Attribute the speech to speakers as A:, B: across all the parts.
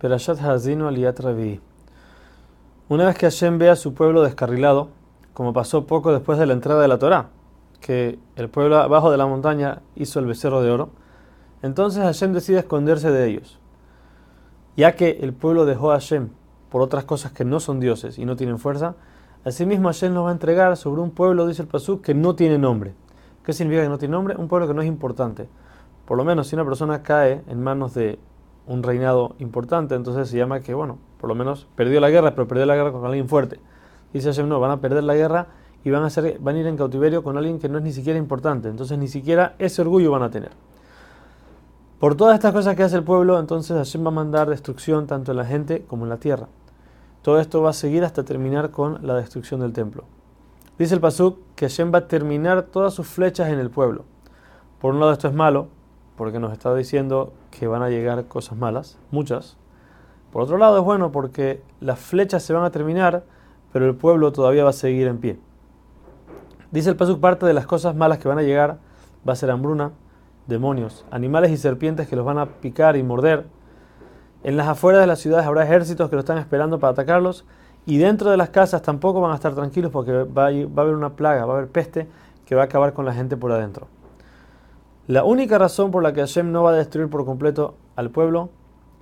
A: Perashat Hazino Aliyat Ravi. Una vez que Hashem ve a su pueblo descarrilado, como pasó poco después de la entrada de la Torá, que el pueblo abajo de la montaña hizo el becerro de oro, entonces Hashem decide esconderse de ellos. Ya que el pueblo dejó a Hashem por otras cosas que no son dioses y no tienen fuerza, asimismo Hashem nos va a entregar sobre un pueblo, dice el Pasuk, que no tiene nombre. ¿Qué significa que no tiene nombre? Un pueblo que no es importante. Por lo menos si una persona cae en manos de un reinado importante, entonces se llama que, bueno, por lo menos perdió la guerra, pero perdió la guerra con alguien fuerte. Dice Hashem, no, van a perder la guerra y van a, ser, van a ir en cautiverio con alguien que no es ni siquiera importante. Entonces ni siquiera ese orgullo van a tener. Por todas estas cosas que hace el pueblo, entonces Hashem va a mandar destrucción tanto en la gente como en la tierra. Todo esto va a seguir hasta terminar con la destrucción del templo. Dice el Pasuk que Hashem va a terminar todas sus flechas en el pueblo. Por un lado esto es malo, porque nos está diciendo que van a llegar cosas malas, muchas. Por otro lado es bueno porque las flechas se van a terminar, pero el pueblo todavía va a seguir en pie. Dice el Pasuk, parte de las cosas malas que van a llegar va a ser hambruna, demonios, animales y serpientes que los van a picar y morder. En las afueras de las ciudades habrá ejércitos que lo están esperando para atacarlos. Y dentro de las casas tampoco van a estar tranquilos porque va a haber una plaga, va a haber peste que va a acabar con la gente por adentro. La única razón por la que Hashem no va a destruir por completo al pueblo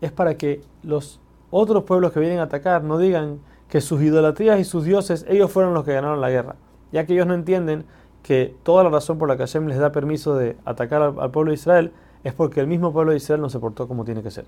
A: es para que los otros pueblos que vienen a atacar no digan que sus idolatrías y sus dioses, ellos fueron los que ganaron la guerra, ya que ellos no entienden que toda la razón por la que Hashem les da permiso de atacar al, al pueblo de Israel es porque el mismo pueblo de Israel no se portó como tiene que ser.